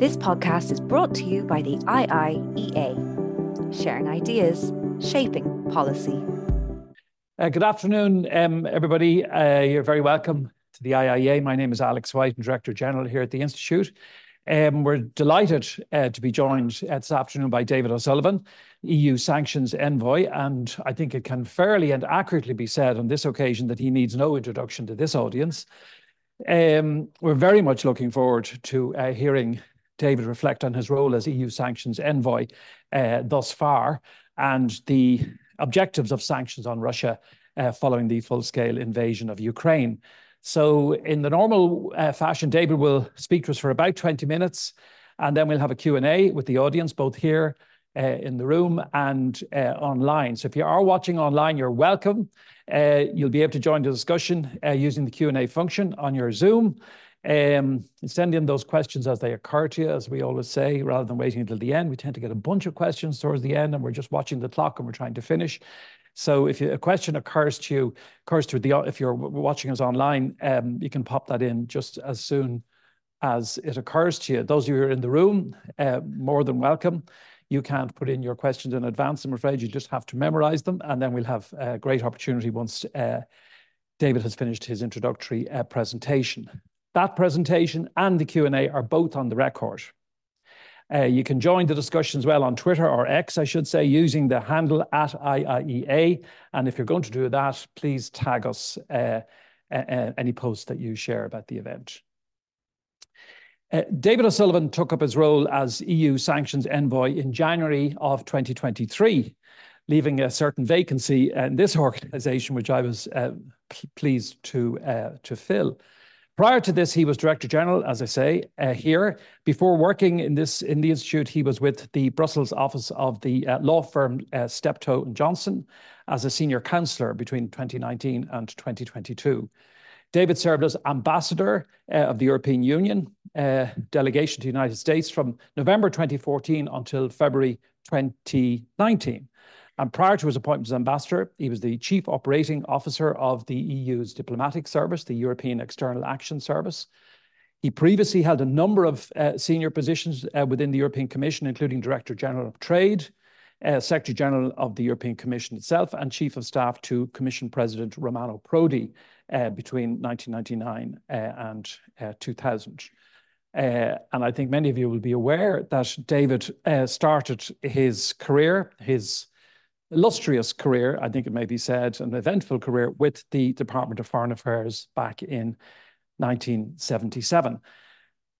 This podcast is brought to you by the IIEA, sharing ideas, shaping policy. Uh, good afternoon, um, everybody. Uh, you're very welcome to the IIEA. My name is Alex White, I'm Director General here at the Institute. Um, we're delighted uh, to be joined uh, this afternoon by David O'Sullivan, EU sanctions envoy, and I think it can fairly and accurately be said on this occasion that he needs no introduction to this audience. Um, we're very much looking forward to uh, hearing David reflect on his role as EU sanctions envoy uh, thus far and the objectives of sanctions on Russia uh, following the full-scale invasion of Ukraine. So in the normal uh, fashion, David will speak to us for about 20 minutes, and then we'll have a Q&A with the audience, both here uh, in the room and uh, online. So if you are watching online, you're welcome. Uh, you'll be able to join the discussion uh, using the Q&A function on your Zoom. Um, send in those questions as they occur to you, as we always say, rather than waiting until the end. We tend to get a bunch of questions towards the end, and we're just watching the clock and we're trying to finish. So if a question occurs to you, occurs to the if you're watching us online, um, you can pop that in just as soon as it occurs to you. Those of you who are in the room, uh, more than welcome. You can't put in your questions in advance, I'm afraid. You just have to memorize them, and then we'll have a great opportunity once uh, David has finished his introductory uh, presentation. That presentation and the Q&A are both on the record. Uh, you can join the discussion as well on Twitter or X, I should say, using the handle at IIEA. And if you're going to do that, please tag us uh, any posts that you share about the event. Uh, David O'Sullivan took up his role as EU sanctions envoy in January of 2023, leaving a certain vacancy in this organisation, which I was uh, pleased to, uh, to fill. Prior to this, he was Director General, as I say, uh, here. Before working in this in the institute, he was with the Brussels office of the uh, law firm uh, Steptoe and Johnson as a senior counsellor between 2019 and 2022. David served as ambassador uh, of the European Union uh, delegation to the United States from November 2014 until February 2019. And prior to his appointment as ambassador, he was the chief operating officer of the EU's diplomatic service, the European External Action Service. He previously held a number of uh, senior positions uh, within the European Commission, including Director General of Trade, uh, Secretary General of the European Commission itself, and Chief of Staff to Commission President Romano Prodi uh, between 1999 uh, and uh, 2000. Uh, and I think many of you will be aware that David uh, started his career, his illustrious career, I think it may be said, an eventful career with the Department of Foreign Affairs back in 1977.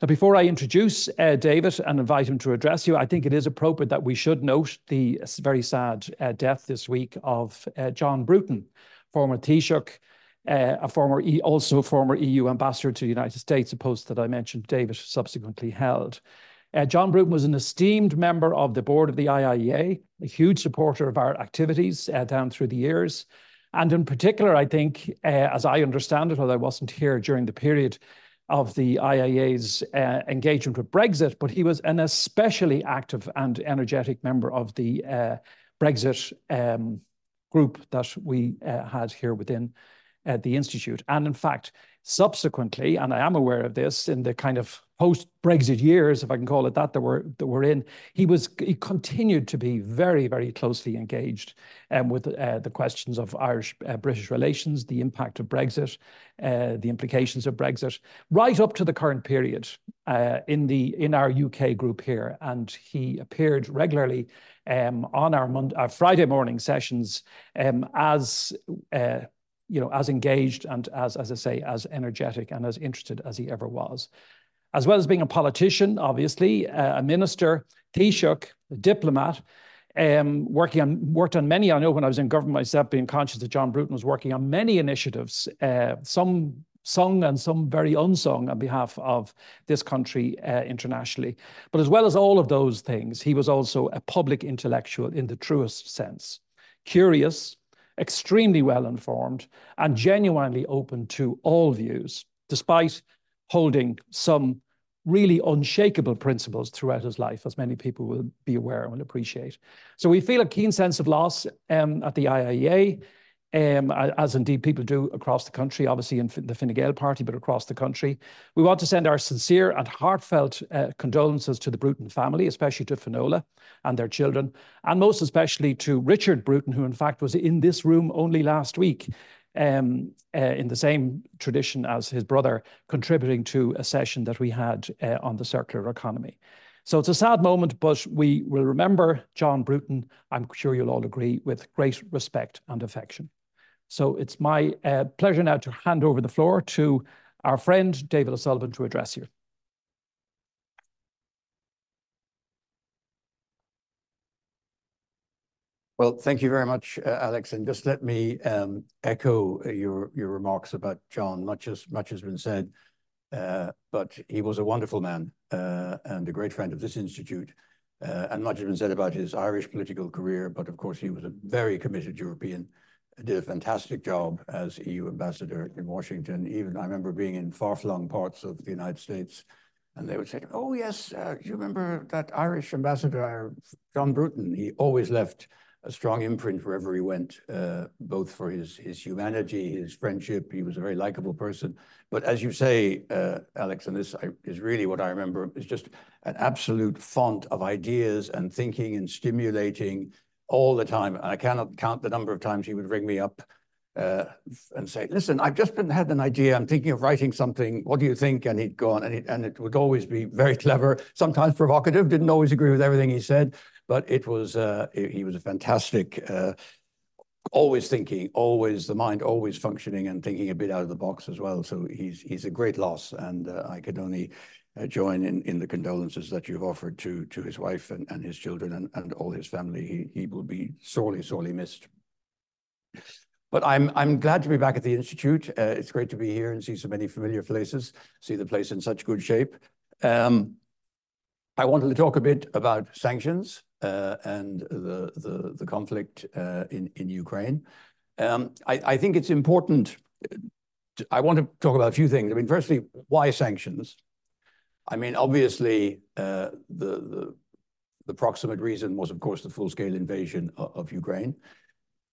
Now, before I introduce uh, David and invite him to address you, I think it is appropriate that we should note the very sad uh, death this week of uh, John Bruton, former Taoiseach, uh, a former e also former EU ambassador to the United States, a post that I mentioned David subsequently held. Uh, John Bruton was an esteemed member of the board of the IIEA, a huge supporter of our activities uh, down through the years. And in particular, I think, uh, as I understand it, although I wasn't here during the period of the IIEA's uh, engagement with Brexit, but he was an especially active and energetic member of the uh, Brexit um, group that we uh, had here within the Institute. And in fact, subsequently, and I am aware of this in the kind of post-Brexit years, if I can call it that, that we're that we're in, he was he continued to be very, very closely engaged um, with uh, the questions of Irish-British uh, relations, the impact of Brexit, uh, the implications of Brexit, right up to the current period uh, in the in our UK group here, and he appeared regularly um, on our, Monday, Friday morning sessions um, as uh, you know, as engaged and as, as I say, as energetic and as interested as he ever was as well as being a politician, obviously, uh, a minister, Taoiseach, a diplomat, um, working on worked on many. I know when I was in government myself, being conscious that John Bruton was working on many initiatives, uh, some sung and some very unsung on behalf of this country uh, internationally. But as well as all of those things, he was also a public intellectual in the truest sense, curious, extremely well informed, and genuinely open to all views, despite holding some really unshakable principles throughout his life, as many people will be aware and will appreciate. So we feel a keen sense of loss um, at the IIEA. um, as indeed people do across the country, obviously in the Fine Gael party, but across the country. We want to send our sincere and heartfelt uh, condolences to the Bruton family, especially to Finola and their children, and most especially to Richard Bruton, who in fact was in this room only last week. Um, uh, in the same tradition as his brother, contributing to a session that we had uh, on the circular economy. So it's a sad moment, but we will remember John Bruton, I'm sure you'll all agree, with great respect and affection. So it's my uh, pleasure now to hand over the floor to our friend David O'Sullivan to address you. Well, thank you very much, uh, Alex. And just let me um, echo your your remarks about John. Much as much has been said, uh, but he was a wonderful man uh, and a great friend of this institute. Uh, and much has been said about his Irish political career, but of course he was a very committed European did a fantastic job as EU ambassador in Washington. Even I remember being in far-flung parts of the United States, and they would say, "Oh yes, uh, you remember that Irish ambassador John Bruton? He always left a strong imprint wherever he went, uh, both for his his humanity, his friendship. He was a very likable person. But as you say, uh, Alex, and this is really what I remember, is just an absolute font of ideas and thinking and stimulating all the time. And I cannot count the number of times he would ring me up uh, and say, listen, I've just been, had an idea. I'm thinking of writing something. What do you think? And he'd go on and, and it would always be very clever, sometimes provocative, didn't always agree with everything he said, but it was, uh, he was a fantastic, uh, always thinking, always the mind, always functioning and thinking a bit out of the box as well. So he's, he's a great loss. And uh, I could only uh, join in, in the condolences that you've offered to, to his wife and, and his children and, and all his family. He, he will be sorely, sorely missed. But I'm, I'm glad to be back at the Institute. Uh, it's great to be here and see so many familiar faces, see the place in such good shape. Um, I wanted to talk a bit about sanctions and the, conflict uh, in, in Ukraine. Um, I, think it's important. I want to talk about a few things. I mean, firstly, why sanctions? I mean, obviously, uh, the proximate reason was, of course, the full-scale invasion of Ukraine.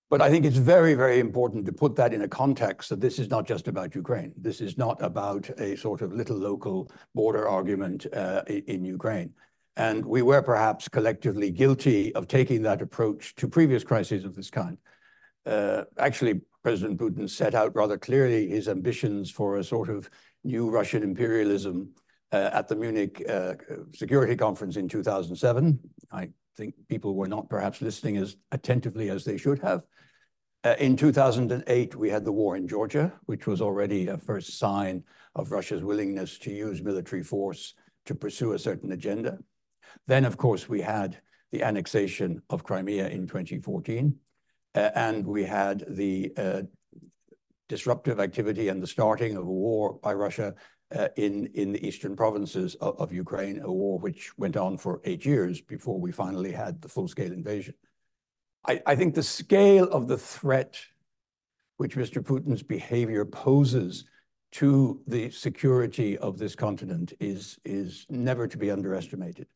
But I think it's very, very important to put that in a context that this is not just about Ukraine. This is not about a sort of little local border argument uh, in Ukraine. And we were perhaps collectively guilty of taking that approach to previous crises of this kind. Uh, actually, President Putin set out rather clearly his ambitions for a sort of new Russian imperialism uh, at the Munich uh, Security Conference in 2007. I think people were not perhaps listening as attentively as they should have. Uh, in 2008, we had the war in Georgia, which was already a first sign of Russia's willingness to use military force to pursue a certain agenda. Then, of course, we had the annexation of Crimea in 2014, and we had the disruptive activity and the starting of a war by Russia uh, in the eastern provinces of Ukraine, a war which went on for eight years before we finally had the full-scale invasion. I think the scale of the threat which Mr. Putin's behavior poses to the security of this continent is never to be underestimated.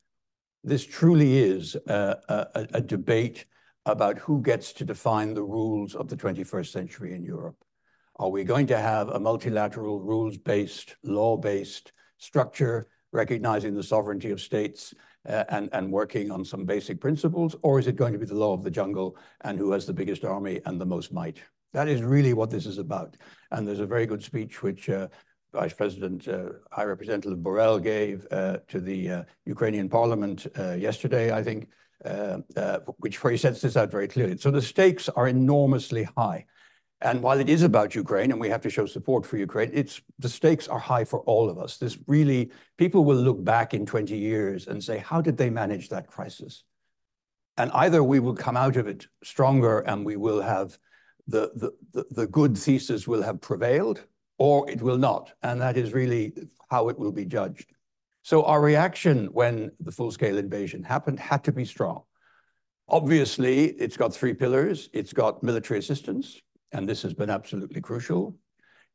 This truly is a debate about who gets to define the rules of the 21st century in Europe. Are we going to have a multilateral, rules-based, law-based structure recognizing the sovereignty of states uh, and, and working on some basic principles? Or is it going to be the law of the jungle and who has the biggest army and the most might? That is really what this is about. And there's a very good speech which uh, Vice President uh, High Representative Borrell gave uh, to the uh, Ukrainian parliament yesterday, I think, which where he sets this out very clearly. So the stakes are enormously high. And while it is about Ukraine and we have to show support for Ukraine, it's the stakes are high for all of us. This really, people will look back in 20 years and say, how did they manage that crisis? And either we will come out of it stronger and we will have the, the, the, the good thesis will have prevailed, or it will not. And that is really how it will be judged. So our reaction when the full-scale invasion happened had to be strong. Obviously, it's got three pillars. It's got military assistance, and this has been absolutely crucial.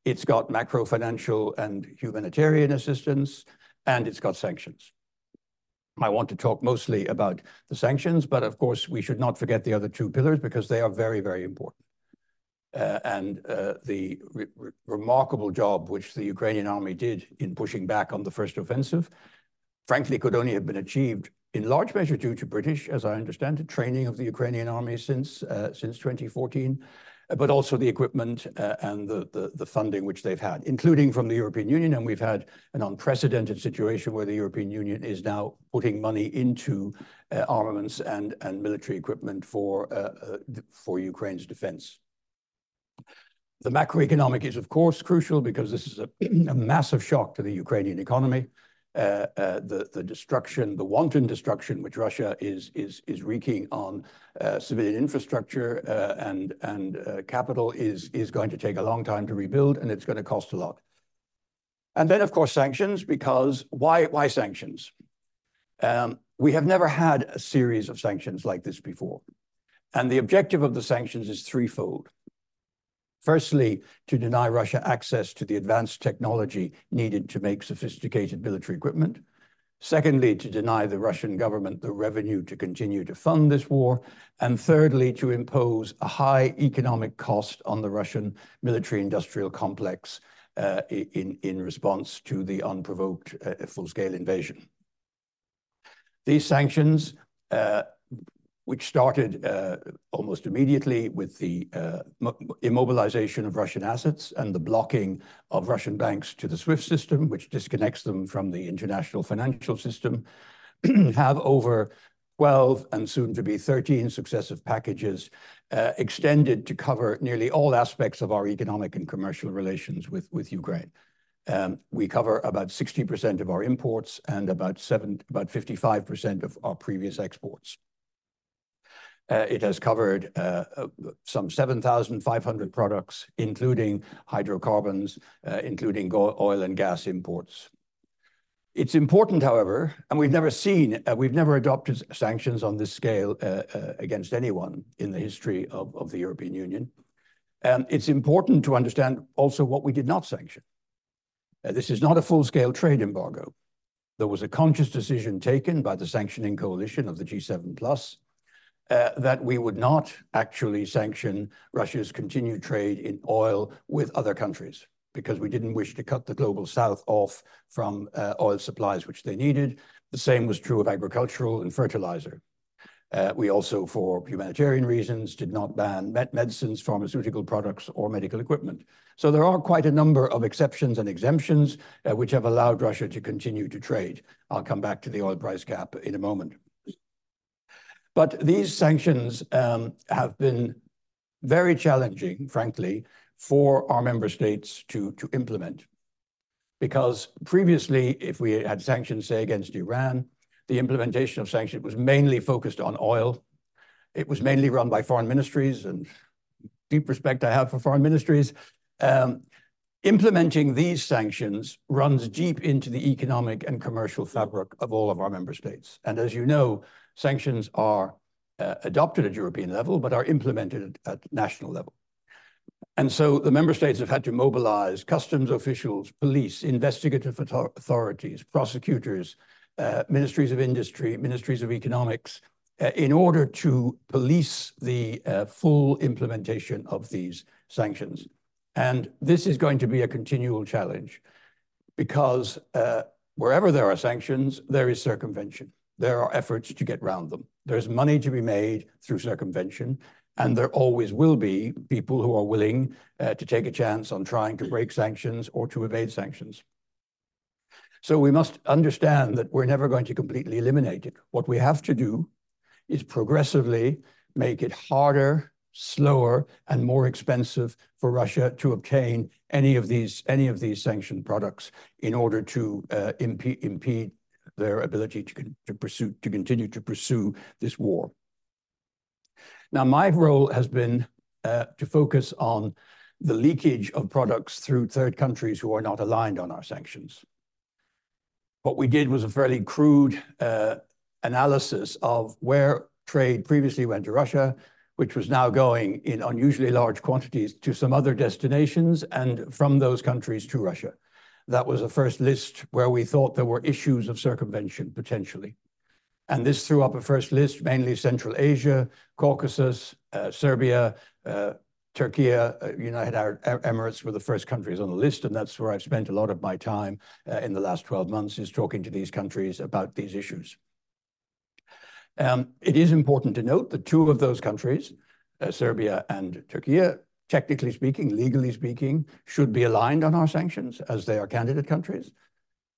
It's got macro financial and humanitarian assistance, and it's got sanctions. I want to talk mostly about the sanctions, but of course, we should not forget the other two pillars because they are very, very important. Uh, and uh, the remarkable job which the Ukrainian army did in pushing back on the first offensive, frankly, could only have been achieved in large measure due to British, as I understand it, training of the Ukrainian army since uh, 2014, but also the equipment and the funding which they've had, including from the European Union. And we've had an unprecedented situation where the European Union is now putting money into armaments and military equipment for Ukraine's defense. The macroeconomic is, of course, crucial because this is a massive shock to the Ukrainian economy. Uh, uh, the destruction, the wanton destruction which Russia is is, is wreaking on uh, civilian infrastructure and and capital is is going to take a long time to rebuild, and it's going to cost a lot. And then, of course, sanctions, because why sanctions? Um, we have never had a series of sanctions like this before. And the objective of the sanctions is threefold. Firstly, to deny Russia access to the advanced technology needed to make sophisticated military equipment. Secondly, to deny the Russian government the revenue to continue to fund this war. And thirdly, to impose a high economic cost on the Russian military-industrial complex uh, in in response to the unprovoked uh, full-scale invasion. These sanctions, uh, which started uh, almost immediately with the uh, immobilization of Russian assets and the blocking of Russian banks to the SWIFT system, which disconnects them from the international financial system, have over 12 and soon to be 13 successive packages uh, extended to cover nearly all aspects of our economic and commercial relations with Ukraine. Um, we cover about 60% of our imports and about 55% of our previous exports. Uh, it has covered uh, uh, some 7,500 products, including hydrocarbons, including oil and gas imports. It's important, however, and we've never seen, we've never adopted sanctions on this scale against anyone in the history of the European Union. Um, it's important to understand also what we did not sanction. This is not a full-scale trade embargo. There was a conscious decision taken by the sanctioning coalition of the G7 Plus Uh, that we would not actually sanction Russia's continued trade in oil with other countries because we didn't wish to cut the Global South off from uh, oil supplies which they needed. The same was true of agricultural and fertilizer. Uh, we also, for humanitarian reasons, did not ban medicines, pharmaceutical products, or medical equipment. So there are quite a number of exceptions and exemptions which have allowed Russia to continue to trade. I'll come back to the oil price cap in a moment. But these sanctions um, have been very challenging, frankly, for our member states to to implement. Because previously, if we had sanctions, say, against Iran, the implementation of sanctions was mainly focused on oil. It was mainly run by foreign ministries, and deep respect I have for foreign ministries. Um, implementing these sanctions runs deep into the economic and commercial fabric of all of our member states. And as you know, sanctions are uh, adopted at European level, but are implemented at national level. And so the member states have had to mobilize customs officials, police, investigative authorities, prosecutors, uh, ministries of industry, ministries of economics uh, in order to police the full implementation of these sanctions. And this is going to be a continual challenge because wherever there are sanctions, there is circumvention. There are efforts to get around them. There's money to be made through circumvention, and there always will be people who are willing uh, to take a chance on trying to break sanctions or to evade sanctions. So we must understand that we're never going to completely eliminate it. What we have to do is progressively make it harder, slower, and more expensive for Russia to obtain any of these sanctioned products in order to uh, impede their ability to pursue to continue to pursue this war. Now, my role has been uh, to focus on the leakage of products through third countries who are not aligned on our sanctions. What we did was a fairly crude uh, analysis of where trade previously went to Russia, which was now going in unusually large quantities to some other destinations and from those countries to Russia. That was a first list where we thought there were issues of circumvention potentially. And this threw up a first list, mainly Central Asia, Caucasus, uh, Serbia, uh, Turkey, uh, United Arab Emirates were the first countries on the list, and that's where I've spent a lot of my time in the last 12 months, is talking to these countries about these issues. Um, it is important to note that two of those countries, Serbia and Turkey, technically speaking, legally speaking, should be aligned on our sanctions as they are candidate countries.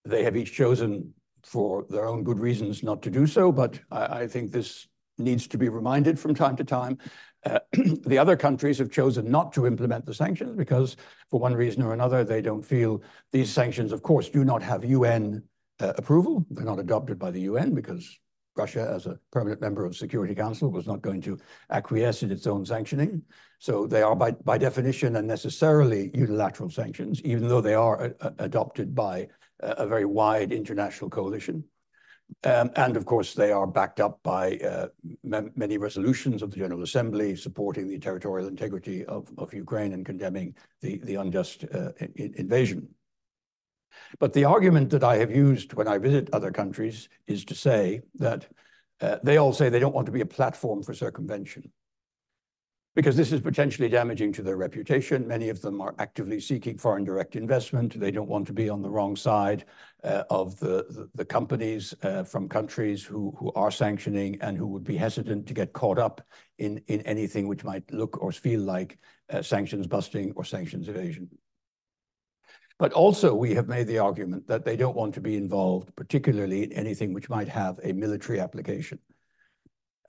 They have each chosen for their own good reasons not to do so, but I think this needs to be reminded from time to time. Uh, the other countries have chosen not to implement the sanctions because for one reason or another, they don't feel these sanctions, of course, do not have UN uh, approval. They're not adopted by the UN because Russia, as a permanent member of the Security Council, was not going to acquiesce in its own sanctioning. So they are by by definition and necessarily unilateral sanctions, even though they are uh, uh, adopted by uh, a very wide international coalition. Um, and of course, they are backed up by many resolutions of the General Assembly supporting the territorial integrity of of Ukraine and condemning the unjust invasion. But the argument that I have used when I visit other countries is to say that uh, they all say they don't want to be a platform for circumvention because this is potentially damaging to their reputation. Many of them are actively seeking foreign direct investment. They don't want to be on the wrong side uh, of the the companies uh, from countries who who are sanctioning and who would be hesitant to get caught up in anything which might look or feel like sanctions busting or sanctions evasion. But also, we have made the argument that they don't want to be involved, particularly in anything which might have a military application.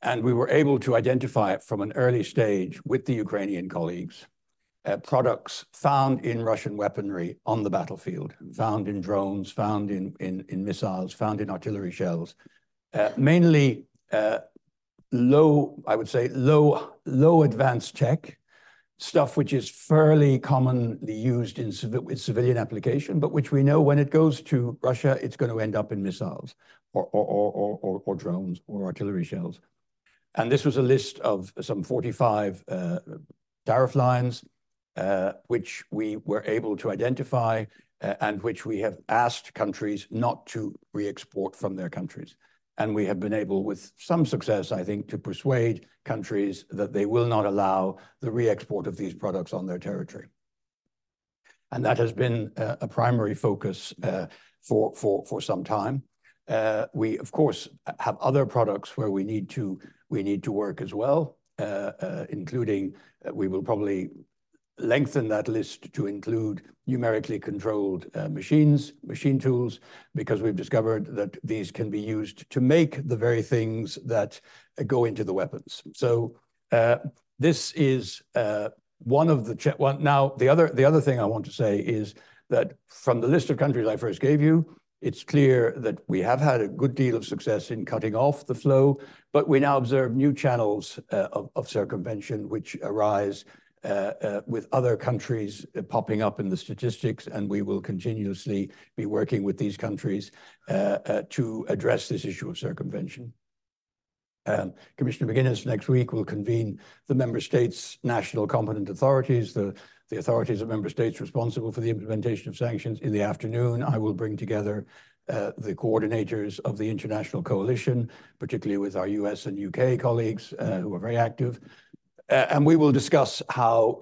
And we were able to identify from an early stage with the Ukrainian colleagues uh, products found in Russian weaponry on the battlefield, found in drones, found in missiles, found in artillery shells, uh, mainly uh, low, I would say, low, low advanced tech, stuff which is fairly commonly used in civilian application, but which we know when it goes to Russia, it's going to end up in missiles or drones or artillery shells. And this was a list of some 45 uh, tariff lines, uh, which we were able to identify uh, and which we have asked countries not to re-export from their countries. And we have been able, with some success, I think, to persuade countries that they will not allow the re-export of these products on their territory. And that has been uh, a primary focus uh, for for, for some time. Uh, we, of course, have other products where we need to work as well, including we will probably lengthen that list to include numerically controlled uh, machines, machine tools, because we've discovered that these can be used to make the very things that uh, go into the weapons. So uh, this is one of the now, the other the other thing I want to say is that from the list of countries I first gave you, it's clear that we have had a good deal of success in cutting off the flow, but we now observe new channels of circumvention which arise Uh, uh, with other countries uh, popping up in the statistics, and we will continuously be working with these countries to address this issue of circumvention. Um, Commissioner McGuinness next week will convene the member states' national competent authorities, the authorities of member states responsible for the implementation of sanctions. In the afternoon, I will bring together the coordinators of the international coalition, particularly with our U.S. and U.K. colleagues who are very active. Uh, and we will discuss how,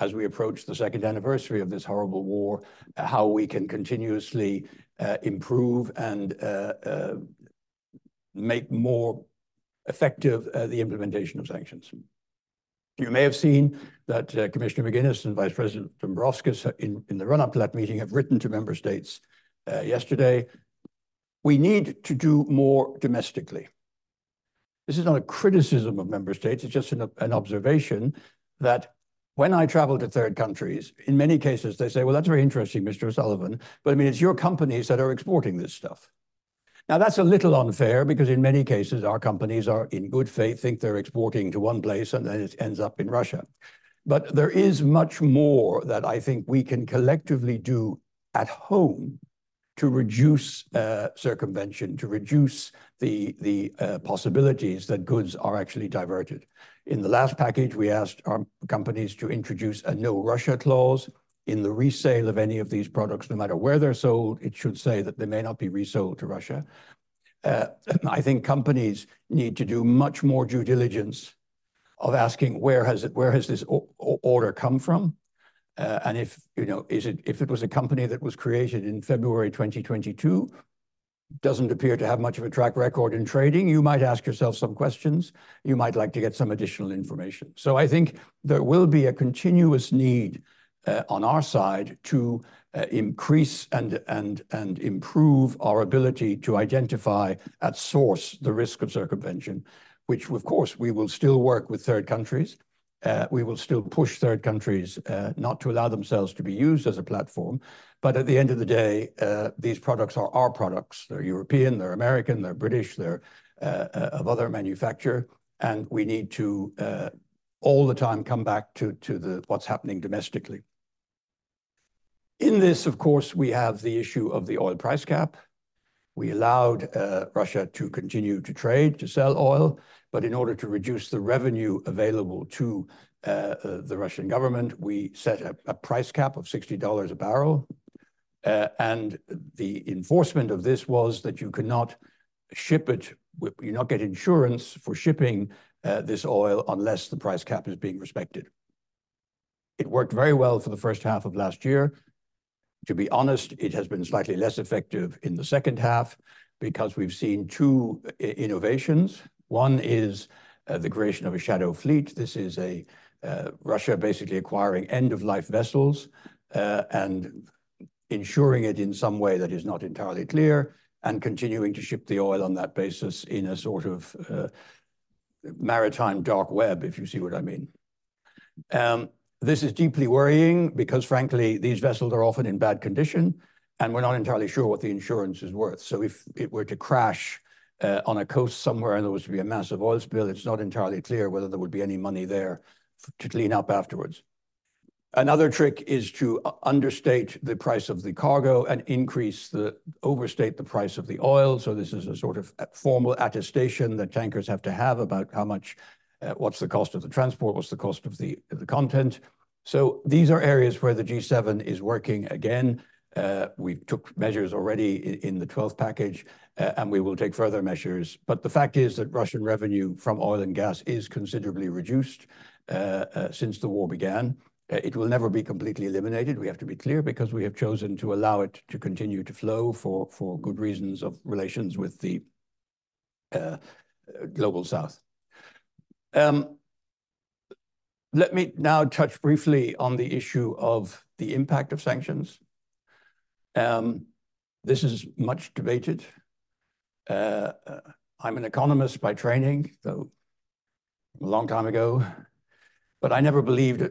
as we approach the second anniversary of this horrible war, how we can continuously uh, improve and uh, make more effective the implementation of sanctions. You may have seen that Commissioner McGuinness and Vice President Dombrovskis in the run-up to that meeting have written to member states yesterday. We need to do more domestically. This is not a criticism of member states. It's just an observation that when I travel to third countries, in many cases, they say, "Well, that's very interesting, Mr. O'Sullivan, but I mean, it's your companies that are exporting this stuff." Now, that's a little unfair because in many cases, our companies are in good faith, think they're exporting to one place, and then it ends up in Russia. But there is much more that I think we can collectively do at home to reduce uh, circumvention, to reduce the the uh, possibilities that goods are actually diverted. In the last package, we asked our companies to introduce a no Russia clause in the resale of any of these products, no matter where they're sold. It should say that they may not be resold to Russia. Uh, I think companies need to do much more due diligence of asking where has it, where has this order come from? Uh, and if, you know, is it, if it was a company that was created in February 2022, doesn't appear to have much of a track record in trading, you might ask yourself some questions. You might like to get some additional information. So I think there will be a continuous need uh, on our side to uh, increase and improve our ability to identify at source the risk of circumvention, which of course we will still work with third countries. Uh, we will still push third countries uh, not to allow themselves to be used as a platform. But at the end of the day, uh, these products are our products. They're European, they're American, they're British, they're of other manufacture. And we need to all the time come back to to the, what's happening domestically. In this, of course, we have the issue of the oil price cap. We allowed uh, Russia to continue to trade, to sell oil, but in order to reduce the revenue available to uh, uh, the Russian government, we set a price cap of $60 a barrel. And the enforcement of this was that you cannot ship it, you not get insurance for shipping this oil unless the price cap is being respected. It worked very well for the first half of last year. To be honest, it has been slightly less effective in the second half because we've seen two uh, innovations. One is uh, the creation of a shadow fleet. This is uh, Russia basically acquiring end-of-life vessels and insuring it in some way that is not entirely clear and continuing to ship the oil on that basis in a sort of maritime dark web, if you see what I mean. Um, This is deeply worrying because, frankly, these vessels are often in bad condition and we're not entirely sure what the insurance is worth. So if it were to crash uh, on a coast somewhere and there was to be a massive oil spill, it's not entirely clear whether there would be any money there to clean up afterwards. Another trick is to uh, understate the price of the cargo and increase the overstate the price of the oil. So this is a sort of uh, formal attestation that tankers have to have about how much, Uh, what's the cost of the transport, what's the cost of the the content. So these are areas where the G7 is working again. Uh, we took measures already in the 12th package uh, and we will take further measures. But the fact is that Russian revenue from oil and gas is considerably reduced since the war began. It will never be completely eliminated. We have to be clear because we have chosen to allow it to continue to flow for good reasons of relations with the Global South. Um, let me now touch briefly on the issue of the impact of sanctions. Um, this is much debated. Uh, uh, I'm an economist by training, though a long time ago, but I never believed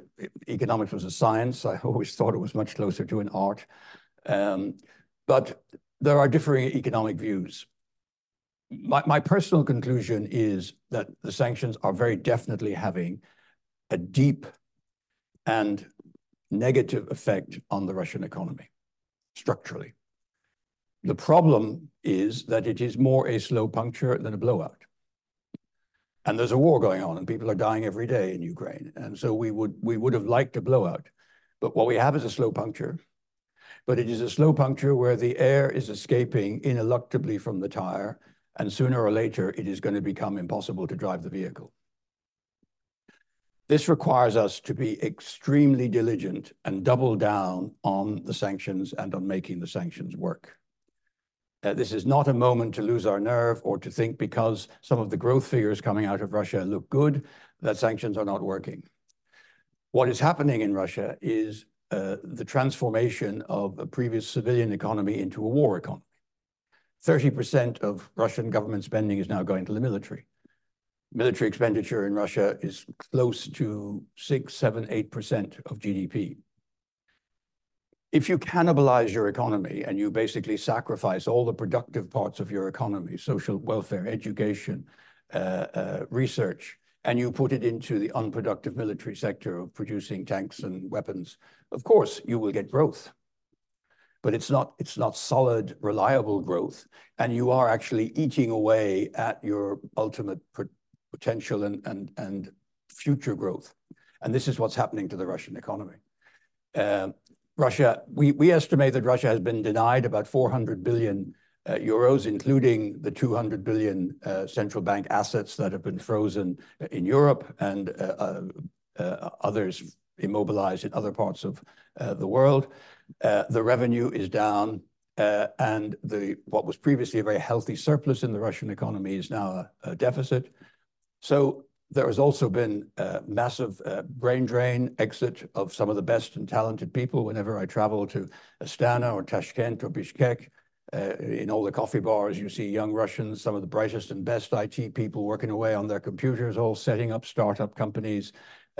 economics was a science. I always thought it was much closer to an art. Um, but there are differing economic views. My personal conclusion is that the sanctions are very definitely having a deep and negative effect on the Russian economy structurally. The problem is that it is more a slow puncture than a blowout. And there's a war going on and people are dying every day in Ukraine. And so we would have liked a blowout. But what we have is a slow puncture. But it is a slow puncture where the air is escaping ineluctably from the tire and sooner or later it is going to become impossible to drive the vehicle. This requires us to be extremely diligent and double down on the sanctions and on making the sanctions work. Uh, this is not a moment to lose our nerve or to think because some of the growth figures coming out of Russia look good that sanctions are not working. What is happening in Russia is uh, the transformation of a previous civilian economy into a war economy. 30% of Russian government spending is now going to the military. Military expenditure in Russia is close to 6%, 7%, 8% of GDP. If you cannibalize your economy and you basically sacrifice all the productive parts of your economy, social welfare, education, uh, uh, research, and you put it into the unproductive military sector of producing tanks and weapons, of course you will get growth. But it's not it's not solid, reliable growth. And you are actually eating away at your ultimate potential and future growth. And this is what's happening to the Russian economy. Um, Russia, we estimate that Russia has been denied about $400 billion uh, euros, including the 200 billion uh, central bank assets that have been frozen in Europe and uh, others immobilized in other parts of the world. Uh, the revenue is down, uh, and what was previously a very healthy surplus in the Russian economy is now a deficit. So there has also been a massive uh, brain drain, exit of some of the best and talented people. Whenever I travel to Astana or Tashkent or Bishkek, in all the coffee bars, you see young Russians, some of the brightest and best IT people working away on their computers, all setting up startup companies,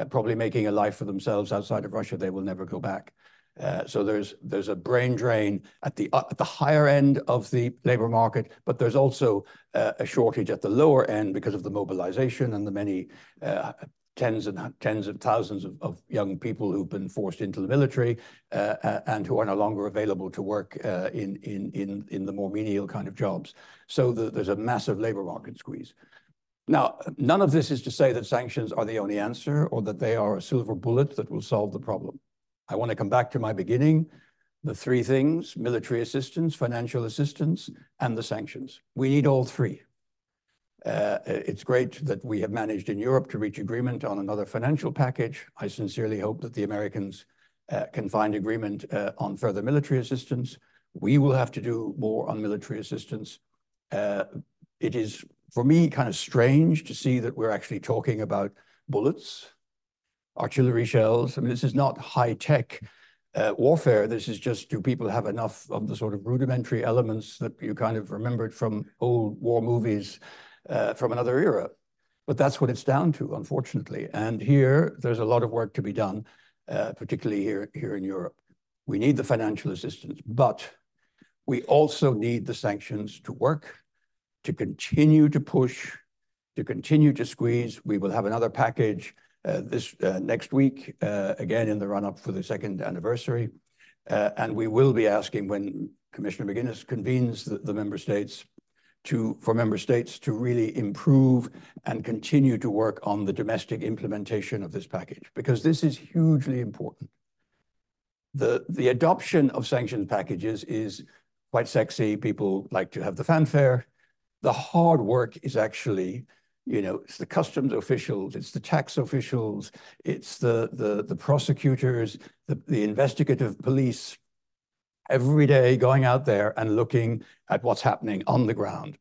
probably making a life for themselves outside of Russia. They will never go back. Uh, so there's a brain drain at the higher end of the labor market, but there's also uh, a shortage at the lower end because of the mobilization and the many uh, tens of thousands of young people who've been forced into the military and who are no longer available to work in the more menial kind of jobs. So there's a massive labor market squeeze. Now, none of this is to say that sanctions are the only answer or that they are a silver bullet that will solve the problem. I want to come back to my beginning, the three things: military assistance, financial assistance, and the sanctions. We need all three. Uh, uh, it's great that we have managed in Europe to reach agreement on another financial package. I sincerely hope that the Americans uh, can find agreement on further military assistance. We will have to do more on military assistance. It is, for me, kind of strange to see that we're actually talking about bullets, artillery shells. I mean, this is not high-tech uh, warfare. This is just, do people have enough of the sort of rudimentary elements that you kind of remembered from old war movies uh, from another era? But that's what it's down to, unfortunately. And here, there's a lot of work to be done, uh, particularly here in Europe. We need the financial assistance, but we also need the sanctions to work, to continue to push, to continue to squeeze. We will have another package Uh, this uh, next week, uh, again, in the run-up for the second anniversary. And we will be asking when Commissioner McGuinness convenes the member states for member states to really improve and continue to work on the domestic implementation of this package, because this is hugely important. The adoption of sanctions packages is quite sexy. People like to have the fanfare. The hard work is actually, you know, it's the customs officials, it's the tax officials, it's the the, the prosecutors, the the investigative police, every day going out there and looking at what's happening on the ground.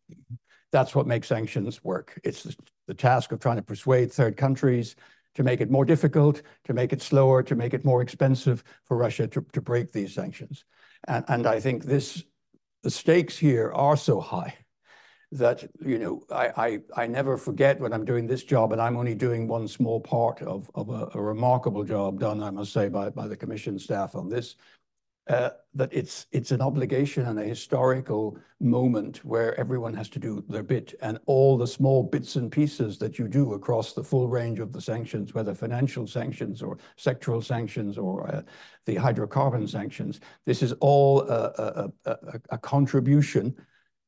That's what makes sanctions work. It's the task of trying to persuade third countries to make it more difficult, to make it slower, to make it more expensive for Russia to break these sanctions. And I think this, the stakes here are so high that, you know, I I I never forget when I'm doing this job, and I'm only doing one small part of of a remarkable job done, I must say, by by the commission staff on this, uh, that it's it's an obligation and a historical moment where everyone has to do their bit. And all the small bits and pieces that you do across the full range of the sanctions, whether financial sanctions or sectoral sanctions or uh, the hydrocarbon sanctions, this is all a contribution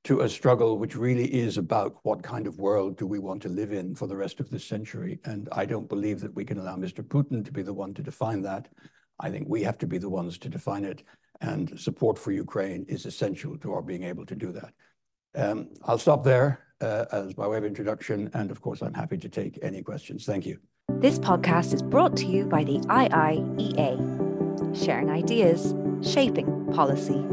to a struggle which really is about what kind of world do we want to live in for the rest of this century. And I don't believe that we can allow Mr. Putin to be the one to define that. I think we have to be the ones to define it. And support for Ukraine is essential to our being able to do that. Um, I'll stop there uh, as my way of introduction. And of course, I'm happy to take any questions. Thank you. This podcast is brought to you by the IIEA, sharing ideas, shaping policy.